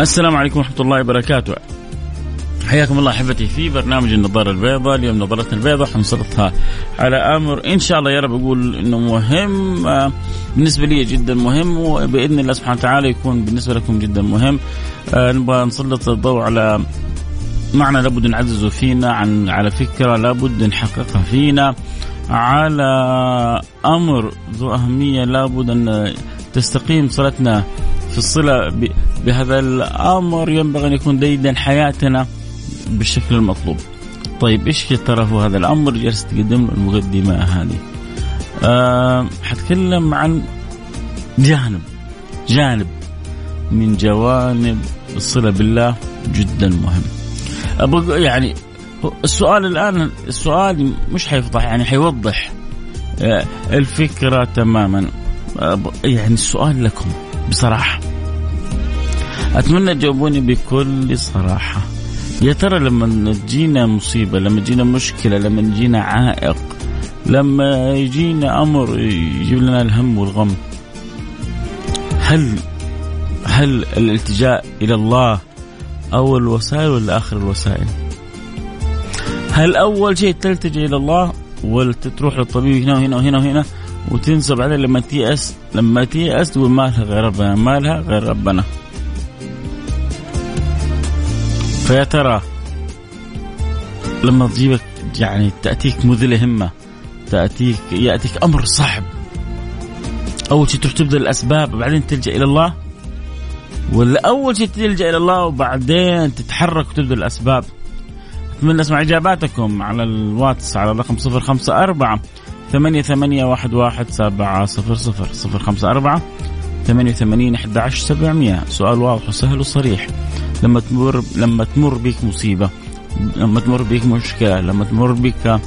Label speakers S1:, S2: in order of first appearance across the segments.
S1: السلام عليكم ورحمة الله وبركاته. حياكم الله أحبتي في برنامج النظارة البيضاء. اليوم نظارتنا البيضاء حنسلطها على آمر إن شاء الله يا رب أقول إنه مهم آه، بالنسبة لي جدا مهم وبإذن الله سبحانه وتعالى يكون بالنسبة لكم جدا مهم. آه، نبغى نسلط الضوء على معنى لابد نعززه فينا عن على فكرة لابد نحققها فينا على آمر. ذو أهمية لابد أن تستقيم صلتنا في الصلة بهذا الأمر ينبغي أن يكون ديدا حياتنا بالشكل المطلوب. طيب إيش ترى هو هذا الأمر جالس تقدم له المقدمه هذه. أه حتكلم عن جانب جانب من جوانب الصلة بالله جدا مهم. أبغى يعني السؤال الآن السؤال مش حيفضح يعني حيوضح آه، الفكرة تماما يعني السؤال لكم بصراحة. أتمنى تجاوبوني بكل صراحة. يا ترى لما تجينا مصيبة لما تجينا مشكلة لما يجينا عائق لما يجينا أمر يجيب لنا الهم والغم هل هل الالتجاء إلى الله اول الوسائل ولا آخر الوسائل؟ هل أول شيء تلتجئ إلى الله ولا تروح للطبيب هنا وهنا وهنا وهنا؟ وتنسى بعدين لما تيأس لما تيأس تقول ما لها غير ربنا ما لها غير ربنا. فيا ترى لما تجيبك يعني تأتيك مذل همة تأتيك يأتيك أمر صعب. أول شيء تروح تبذل الأسباب وبعدين تلجأ إلى الله؟ ولا أول شيء تلجأ إلى الله وبعدين تتحرك وتبذل الأسباب؟ أتمنى أسمع إجاباتكم على الواتس على الرقم 054 ثمانية ثمانية واحد واحد سبعة صفر صفر صفر خمسة أربعة ثمانية ثمانين أحد عشر سبعمية سؤال واضح وسهل وصريح. لما تمر لما تمر بك مصيبة لما تمر بك مشكلة لما تمر بك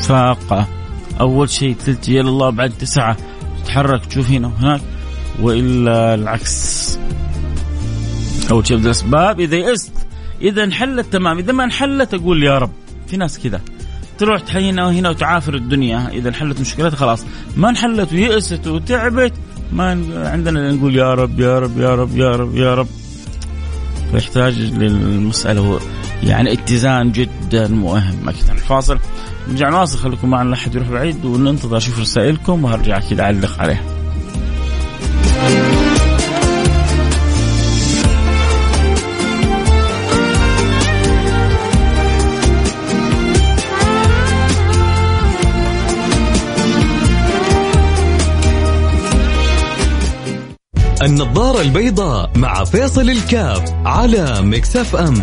S1: فاقة أول شيء تلتجي إلى الله بعد تسعة تتحرك تشوف هنا وهناك وإلا العكس. أول شيء الأسباب إذا يئست. إذا انحلت تمام. إذا ما انحلت أقول يا رب. في ناس كذا. تروح وهنا وتعافر الدنيا. إذا انحلت مشكلتها خلاص. ما انحلت ويأست وتعبت ما عندنا نقول يا رب يا رب يا رب يا رب يا رب. فيحتاج للمسألة يعني اتزان جدا مهم. أكثر الفاصل. نرجع نواصل. خليكم معنا لا يروح بعيد وننتظر أشوف رسائلكم وهرجع كذا أعلق عليها.
S2: النظارة البيضاء مع فيصل الكاف على مكسف أم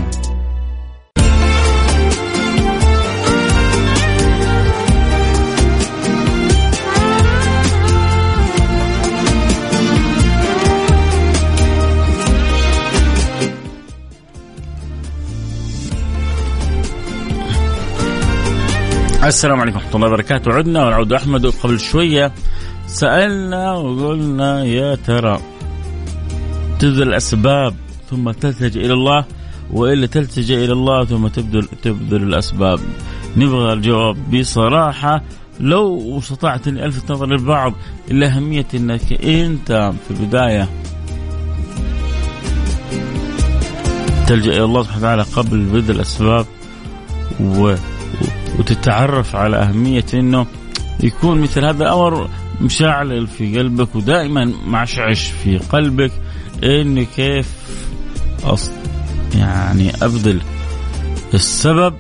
S1: السلام عليكم ورحمة الله وبركاته. عدنا ونعود أحمد. قبل شوية سألنا وقلنا يا ترى تبذل الأسباب ثم تلتجئ إلى الله وإلا تلتجئ إلى الله ثم تبذل تبذل الأسباب. نبغى الجواب بصراحة لو استطعت إني الفت نظر البعض إلى أهمية إنك أنت في البداية تلجأ إلى الله سبحانه وتعالى قبل بذل الأسباب و... وتتعرف على أهمية إنه يكون مثل هذا الأمر مشعل في قلبك ودائما معشعش في قلبك. إني كيف أص... يعني أبذل السبب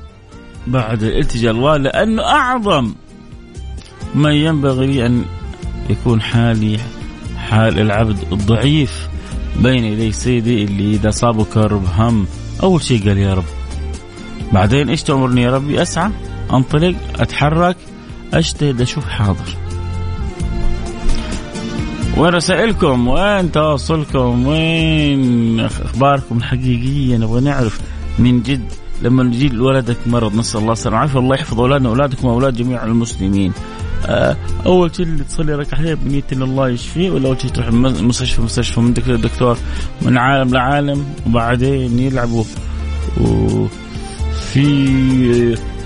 S1: بعد الالتجاء الله لأنه أعظم ما ينبغي لي أن يكون حالي حال العبد الضعيف بين يدي سيدي اللي إذا صابه كرب هم أول شيء قال يا رب. بعدين إيش تأمرني يا ربي؟ أسعى أنطلق أتحرك أجتهد أشوف حاضر. وين رسائلكم؟ وين تواصلكم؟ وين أخباركم الحقيقية؟ نبغى نعرف من جد لما يجي ولدك مرض. نسأل الله السلامة. والعافيه الله يحفظ أولادنا وأولادكم وأولاد جميع المسلمين. آه، أول شيء اللي تصلي ركعتين بنية ان الله يشفيه ولا أول شيء تروح مستشفى؟ مستشفى. من دكتور دكتور من عالم لعالم وبعدين يلعبوا. وفي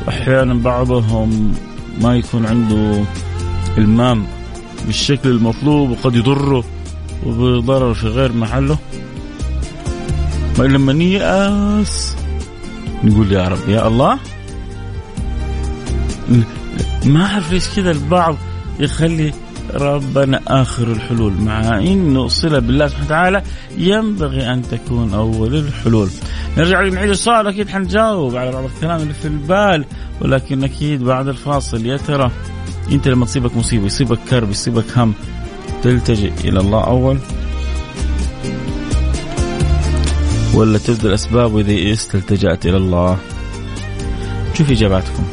S1: أحيانا بعضهم ما يكون عنده المام. بالشكل المطلوب وقد يضره وبضرر في غير محله. لما نيأس نقول يا رب يا الله. ما أعرف ليش كذا البعض يخلي ربنا آخر الحلول مع انه صله بالله سبحانه وتعالى ينبغي أن تكون أول الحلول. نرجع نعيد السؤال أكيد حنجاوب على بعض الكلام اللي في البال ولكن أكيد بعد الفاصل يا ترى؟ انت لما تصيبك مصيبة يصيبك كرب يصيبك هم تلتجئ إلى الله أول ولا تبذل الاسباب وإذا يئست التجأت إلى الله. شوف إجاباتكم.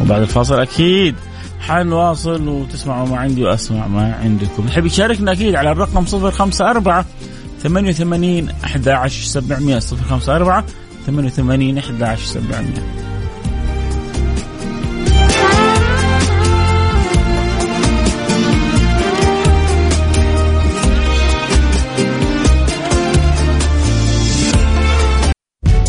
S1: وبعد الفاصل أكيد حنواصل وتسمعوا ما عندي وأسمع ما عندكم. تحب يشاركنا أكيد على الرقم 054 88 11 700 054 88 11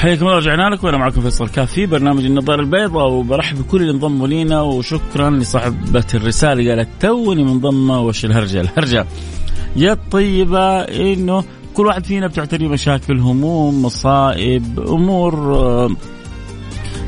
S1: حياكم الله رجعنا لكم. وأنا معكم فيصل كاف في برنامج النظاره البيضاء وبرحب بكل اللي انضموا لينا وشكرا لصاحبة الرسالة قالت توني منضمه وش الهرجة؟ الهرجة. يا الطيبة إنه كل واحد فينا بتعتري مشاكل هموم مصائب أمور آه،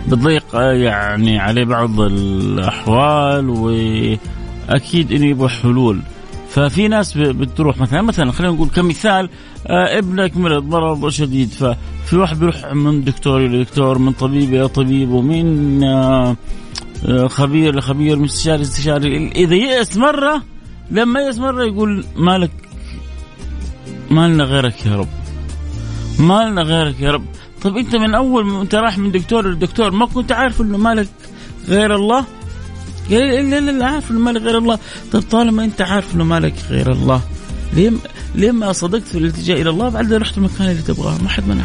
S1: بتضيق آه، يعني عليه بعض الأحوال وأكيد إنه يبغى حلول. ففي ناس بتروح مثلا مثلا خلينا نقول كمثال ابنك مرض مرض شديد. ففي واحد بيروح من دكتور إلى دكتور من طبيب إلى طبيب ومن آه آه خبير لخبير من استشاري إذا يأس مرة لما يأس مرة يقول مالك ما لنا غيرك يا رب. ما لنا غيرك يا رب. طب أنت من أول ما أنت رايح من دكتور لدكتور ما كنت عارف إنه مالك غير الله؟ قال لا لا لا عارف إنه مالك غير الله. طيب طالما أنت عارف إنه مالك غير الله ليه ليه ما صدقت في الالتجاء إلى الله بعد رحت المكان اللي تبغاه. ما حد منع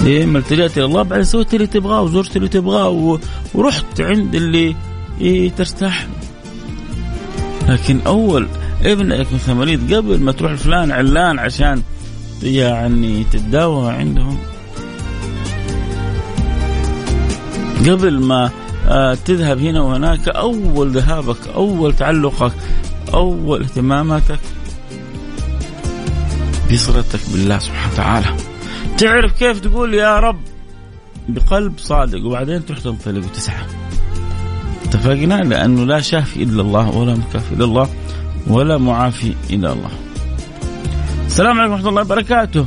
S1: ليه ما التجأت إلى الله بعد سويت اللي تبغاه وزرت اللي تبغاه ورحت عند اللي إيه ترتاح. لكن أول ابنك مثلا مريض قبل ما تروح لفلان علان عشان يعني تتداوى عندهم. قبل ما آه، تذهب هنا وهناك أول ذهابك أول تعلقك أول اهتماماتك بصلتك بالله سبحانه وتعالى. تعرف كيف تقول يا رب؟ بقلب صادق وبعدين تروح تنطلق وتسعى. اتفقنا؟ لأنه لا شافي إلا الله ولا مكافي إلا الله ولا معافي إلا الله. السلام عليكم ورحمة الله وبركاته.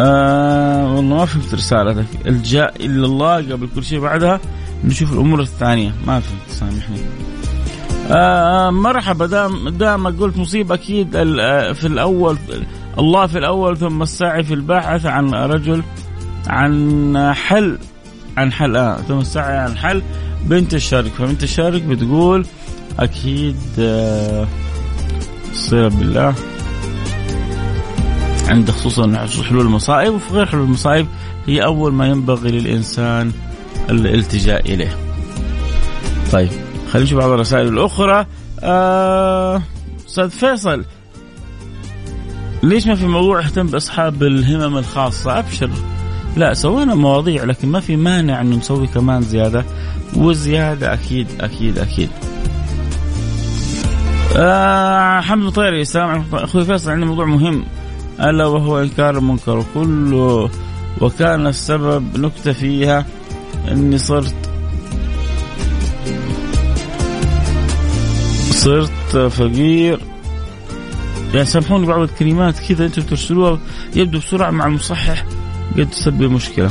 S1: آه والله ما فهمت رسالتك. الجاء إلا الله قبل كل شيء بعدها نشوف الأمور الثانية. ما فهمت سامحني. آه مرحبا. دام دام قلت مصيبة أكيد آه، في الأول الله في الأول ثم السعي في البحث عن رجل عن حل عن حل آه ثم السعي عن حل بنت الشرك فبنت الشرك بتقول أكيد آه صله بالله عند خصوصا حلول المصائب وفي غير حلول المصائب هي أول ما ينبغي للإنسان الالتجاء إليه. طيب. خلينا نشوف بعض الرسائل الأخرى. آه، أستاذ آه فيصل ليش ما في موضوع اهتم بأصحاب الهمم الخاصة؟ أبشر. لا سوينا مواضيع لكن ما في مانع إنه نسوي كمان زيادة والزياده أكيد أكيد أكيد. آه حمد طيري السلام عليكم. أخوي فيصل عندي موضوع مهم. ألا وهو إنكار المنكر وكل وكان السبب نكتة فيها أني صرت صرت فقير. يعني سامحوني بعض الكلمات كذا أنتم ترسلوها يبدو بسرعة مع المصحح قد تسبب مشكلة.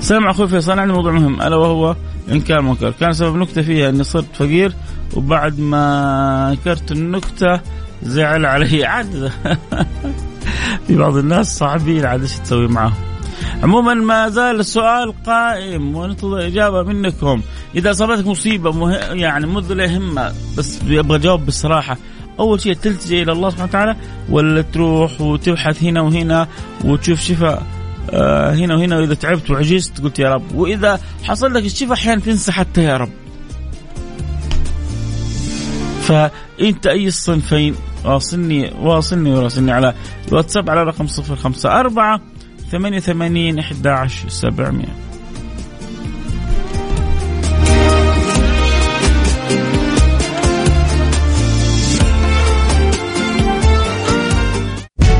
S1: سلام أخوي فيصل عندي موضوع مهم. ألا وهو انكار منكر، كان سبب نكتة فيها إني صرت فقير وبعد ما انكرت النكتة زعل علي عاد في بعض الناس صعبين عاد إيش تسوي معاهم. عموما ما زال السؤال قائم وننتظر إجابة منكم. إذا اصابتك مصيبة مه... يعني منذ لا يهمها بس أبغى جواب بصراحه أول شيء تلتجئ إلى الله سبحانه وتعالى ولا تروح وتبحث هنا وهنا وتشوف شفاء آه هنا وهنا. وإذا تعبت وعجزت قلت يا رب. وإذا حصل لك الشفاء أحيانا تنسى حتى يا رب. فأنت أي الصنفين واصلني واصلني وراسلني على الواتساب على رقم 054 88 11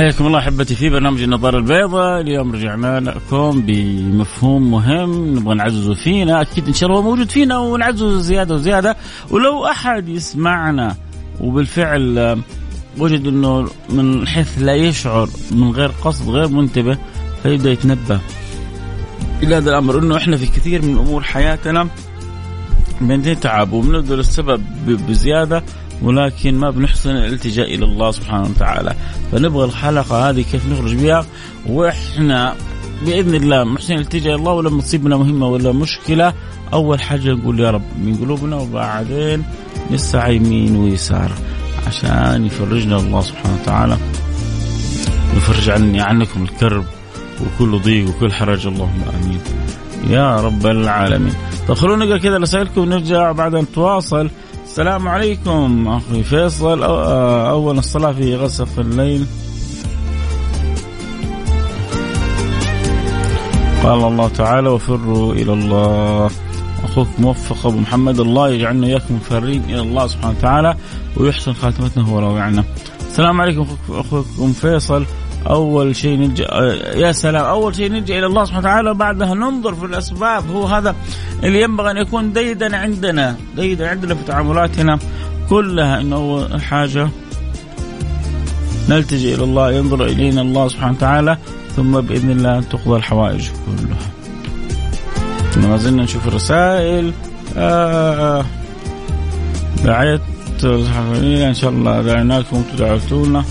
S1: حياكم الله أحبتي في برنامج النظارة البيضاء. اليوم رجعنا لكم بمفهوم مهم نبغى نعززه فينا. أكيد إن شاء الله موجود فينا ونعززه زيادة وزيادة. ولو أحد يسمعنا وبالفعل وجد إنه من حيث لا يشعر من غير قصد غير منتبه فيبدأ يتنبه. إلى هذا الأمر إنه إحنا في كثير من أمور حياتنا بنتعب وبنبذل السبب بزيادة. ولكن ما بنحسن الالتجاء إلى الله سبحانه وتعالى. فنبغى الحلقة هذه كيف نخرج بها وإحنا بإذن الله محسن إلى الله ولما تصيبنا مهمة ولا مشكلة أول حاجة نقول يا رب من قلوبنا وبعدين نسعى يمين ويسار عشان يفرجنا الله سبحانه وتعالى. يفرج عني عنكم الكرب وكل ضيق وكل حرج اللهم آمين. يا رب العالمين. طيب خلونا نقرأ كذا رسائلكم ونرجع بعد أن نتواصل. السلام عليكم أخي فيصل. آه، أول الصلاة في غسق الليل. قال الله تعالى وفروا إلى الله. أخوك موفق أبو محمد. الله يجعلنا اياكم مفرين إلى الله سبحانه وتعالى ويحسن خاتمتنا هو روعنا السلام عليكم أخوكم فيصل. أول شيء نلجا يا سلام أول شيء نلجا إلى الله سبحانه وتعالى وبعدها ننظر في الأسباب. هو هذا اللي ينبغي أن يكون ديدا عندنا ديدا عندنا في تعاملاتنا كلها. إنه اول حاجة نلتجئ إلى الله ينظر إلينا الله سبحانه وتعالى ثم بإذن الله تقضى الحوائج كلها. ما زلنا نشوف الرسائل. آه دعيت إن شاء الله دعيناكم وأنتم دعوتونا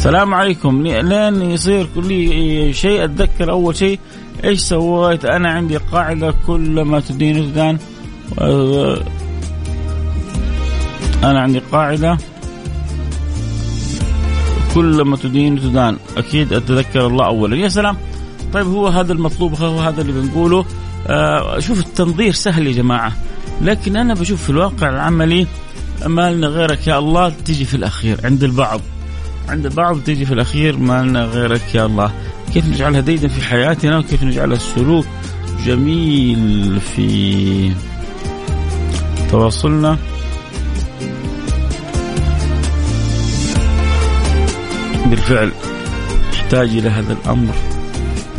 S1: السلام عليكم. لين يصير كل شيء أتذكر أول شيء إيش سويت؟ أنا عندي قاعدة كل ما تدين تدان أنا عندي قاعدة كل ما تدين تدان أكيد أتذكر الله اولا. يا سلام. طيب هو هذا المطلوب هو هذا اللي بنقوله. آه شوف التنظير سهل يا جماعة. لكن أنا بشوف في الواقع العملي ما لنا غيرك يا الله تجي في الأخير عند البعض. عند البعض تيجي في الأخير ما لنا غيرك يا الله. كيف نجعلها ديدا في حياتنا وكيف نجعلها السلوك جميل في تواصلنا؟ بالفعل نحتاج إلى هذا الأمر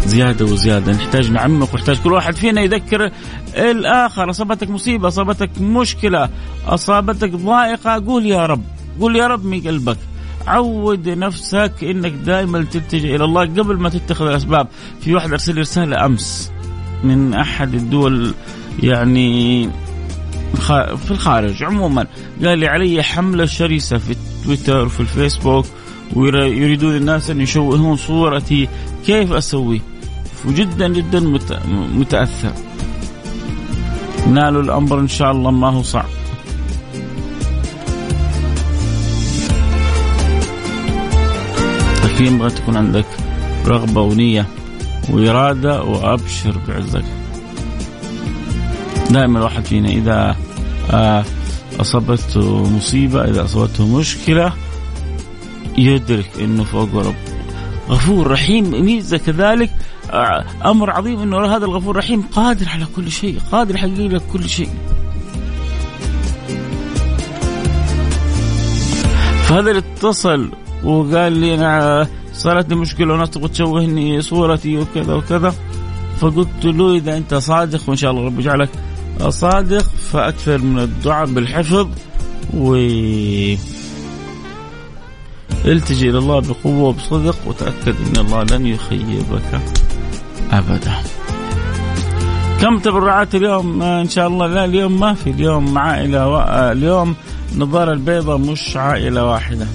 S1: زيادة وزيادة. نحتاج نعمق ونحتاج كل واحد فينا يذكر الآخر. أصابتك مصيبة أصابتك مشكلة أصابتك ضائقة قول يا رب. قول يا رب من قلبك. عود نفسك إنك دائما تلتجئ إلى الله قبل ما تتخذ الأسباب. في واحد أرسل لي رسالة أمس من أحد الدول يعني في الخارج عموما. قال لي علي حملة شرسة في تويتر وفي الفيسبوك ويريدون الناس أن يشوهون صورتي كيف أسوي؟ وجدا جدا متأثر. نالوا الأمر إن شاء الله ما هو صعب. لكن ينبغي تكون عندك رغبة ونية وإرادة وأبشر بعزك. دائما الواحد فينا إذا آه، أصابته مصيبة إذا أصابته مشكلة يدرك إنه فوق رب. غفور رحيم ميزة كذلك آه، أمر عظيم إنه هذا الغفور الرحيم قادر على كل شيء قادر يحقق لك كل شيء. فهذا اللي اتصل وقال لي أنا صارت لي مشكلة وناس تبغى تشوهني صورتي وكذا وكذا فقلت له إذا أنت صادق وإن شاء الله رب يجعلك صادق فأكثر من الدعاء بالحفظ و التجئ إلى الله بقوة وبصدق وتأكد إن الله لن يخيبك ابدا. كم تبرعات اليوم إن شاء الله لا اليوم ما في اليوم عائلة و... اليوم النظاره البيضاء مش عائلة واحدة.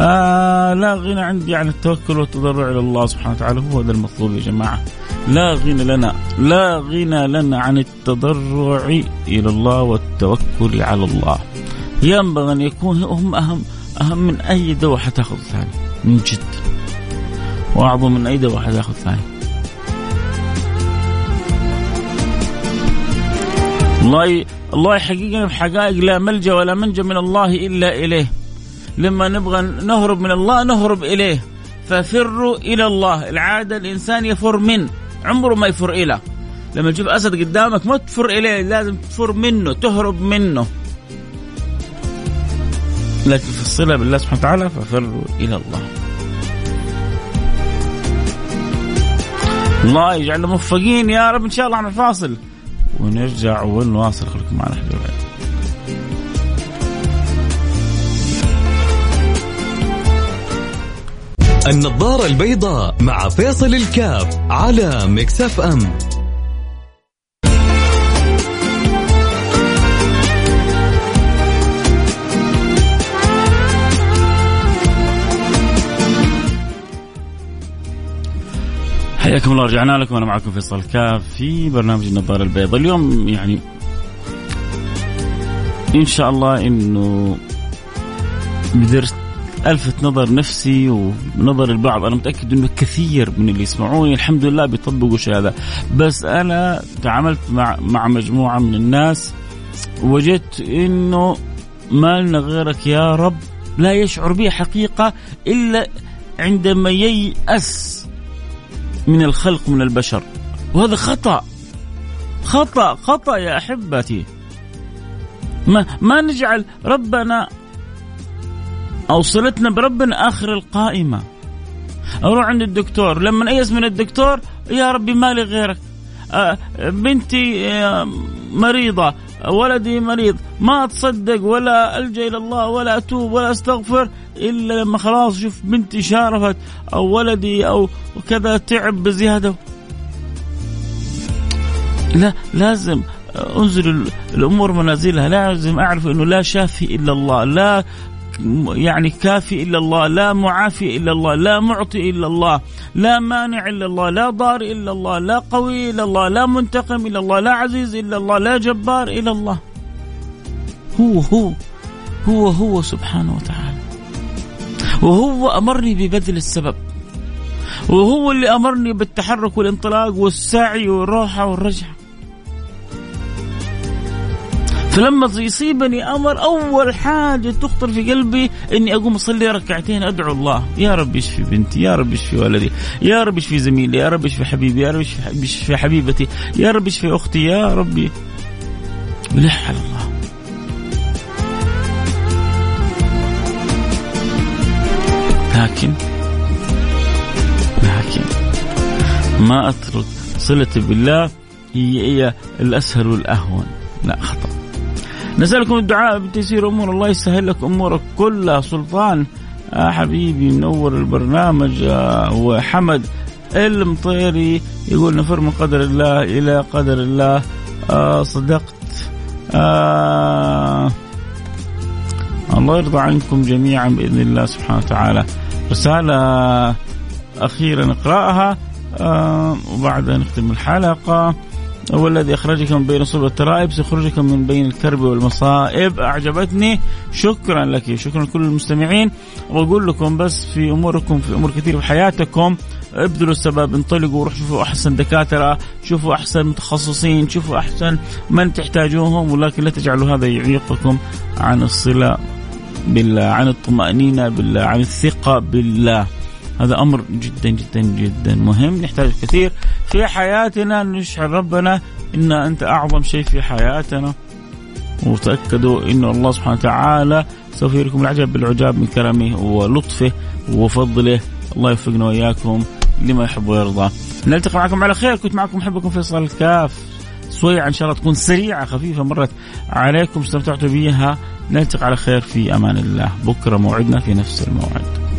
S1: آه لا غنى عندي عن التوكل والتضرع إلى الله سبحانه وتعالى هو هذا المطلوب يا جماعة. لا غنى لنا لا غنى لنا عن التضرع إلى الله والتوكل على الله. ينبغي أن يكون هم أهم أهم من أي دواء حتأخذ ثاني من جد وأعظم من أي دواء حتأخذ ثاني الله الله يحققنا بحقائق لا ملجأ ولا منجأ من الله إلا إليه لما نبغى نهرب من الله نهرب إليه. ففروا إلى الله. العادة الإنسان يفر من. عمره ما يفر إلى. لما تجيب أسد قدامك ما تفر إليه لازم تفر منه تهرب منه. لكن في الصله بالله سبحانه وتعالى ففروا إلى الله. الله يجعلنا موفقين يا رب إن شاء الله عن الفاصل. ونرجع ونواصل. خليكم معنا حبيبي
S2: النظارة البيضاء مع فيصل الكاف على مكسف أم.
S1: حياكم الله رجعنا لكم. أنا معكم فيصل كاف في برنامج النظارة البيضاء. اليوم يعني إن شاء الله إنه قدرت ألفت نظر نفسي ونظر البعض. أنا متأكد إنه كثير من اللي يسمعوني الحمد لله بيطبقوا الشيء هذا بس أنا تعاملت مع مع مجموعة من الناس وجدت إنه ما لنا غيرك يا رب لا يشعر به حقيقة إلا عندما ييأس من الخلق من البشر. وهذا خطأ. خطأ خطأ يا أحبتي. ما ما نجعل ربنا أو صلتنا بربنا آخر القائمة. أروح عند الدكتور. لما أيس من الدكتور يا ربي مالي غيرك. بنتي مريضة. ولدي مريض. ما أتصدق ولا ألجأ إلى الله ولا أتوب ولا أستغفر إلا لما خلاص شوف بنتي شارفت أو ولدي أو كذا تعب بزيادة. لا لازم أنزل الأمور منازلها. لازم أعرف إنه لا شافي إلا الله. لا يعني كافي الا الله لا معافي الا الله لا معطي الا الله لا مانع الا الله لا ضار الا الله لا قوي الا الله لا منتقم الا الله لا عزيز الا الله لا جبار الا الله. هو هو هو هو سبحانه وتعالى. وهو أمرني ببذل السبب. وهو اللي أمرني بالتحرك والانطلاق والسعي والروحه والرجعة. فلما يصيبني أمر أول حاجة تخطر في قلبي إني أقوم أصلي ركعتين أدعو الله. يا رب اشفي بنتي؟ يا رب اشفي ولدي؟ يا رب اشفي زميلي؟ يا رب اشفي حبيبي؟ يا رب اشفي حبيبتي؟ يا رب اشفي أختي؟ يا ربي لح على الله. لكن لكن ما أترك صلتي بالله هي هي الأسهل والاهون لا خطأ. نسألكم الدعاء بتيسير أمور. الله يسهل لك أمورك كلها. سلطان آه حبيبي منور البرنامج آه وحمد المطيري يقول نفر من قدر الله إلى قدر الله. آه صدقت. آه الله يرضى عنكم جميعا بإذن الله سبحانه وتعالى. رسالة أخيرا نقرأها آه وبعدها نختم الحلقة. هو الذي أخرجك من بين صلب الترائب سيخرجك من بين الكرب والمصائب. أعجبتني. شكرا لك شكرا لكل المستمعين. وأقول لكم بس في أموركم في أمور كثيرة في حياتكم ابذلوا السبب انطلقوا روحوا شوفوا أحسن دكاترة شوفوا أحسن متخصصين شوفوا أحسن من تحتاجوهم ولكن لا تجعلوا هذا يعيقكم عن الصلة بالله عن الطمأنينة بالله عن الثقة بالله. هذا أمر جدا جدا جدا مهم نحتاج كثير في حياتنا نشعر ربنا إن أنت أعظم شيء في حياتنا. وتأكدوا أن الله سبحانه وتعالى سوف يريكم العجب بالعجاب من كرمه ولطفه وفضله. الله يوفقنا وإياكم لما يحب ويرضى. نلتقي معكم على خير. كنت معكم محبكم فيصل الكاف سويعة إن شاء الله تكون سريعة خفيفة مرت عليكم استمتعتوا بها نلتقي على خير في أمان الله. بكرة موعدنا في نفس الموعد.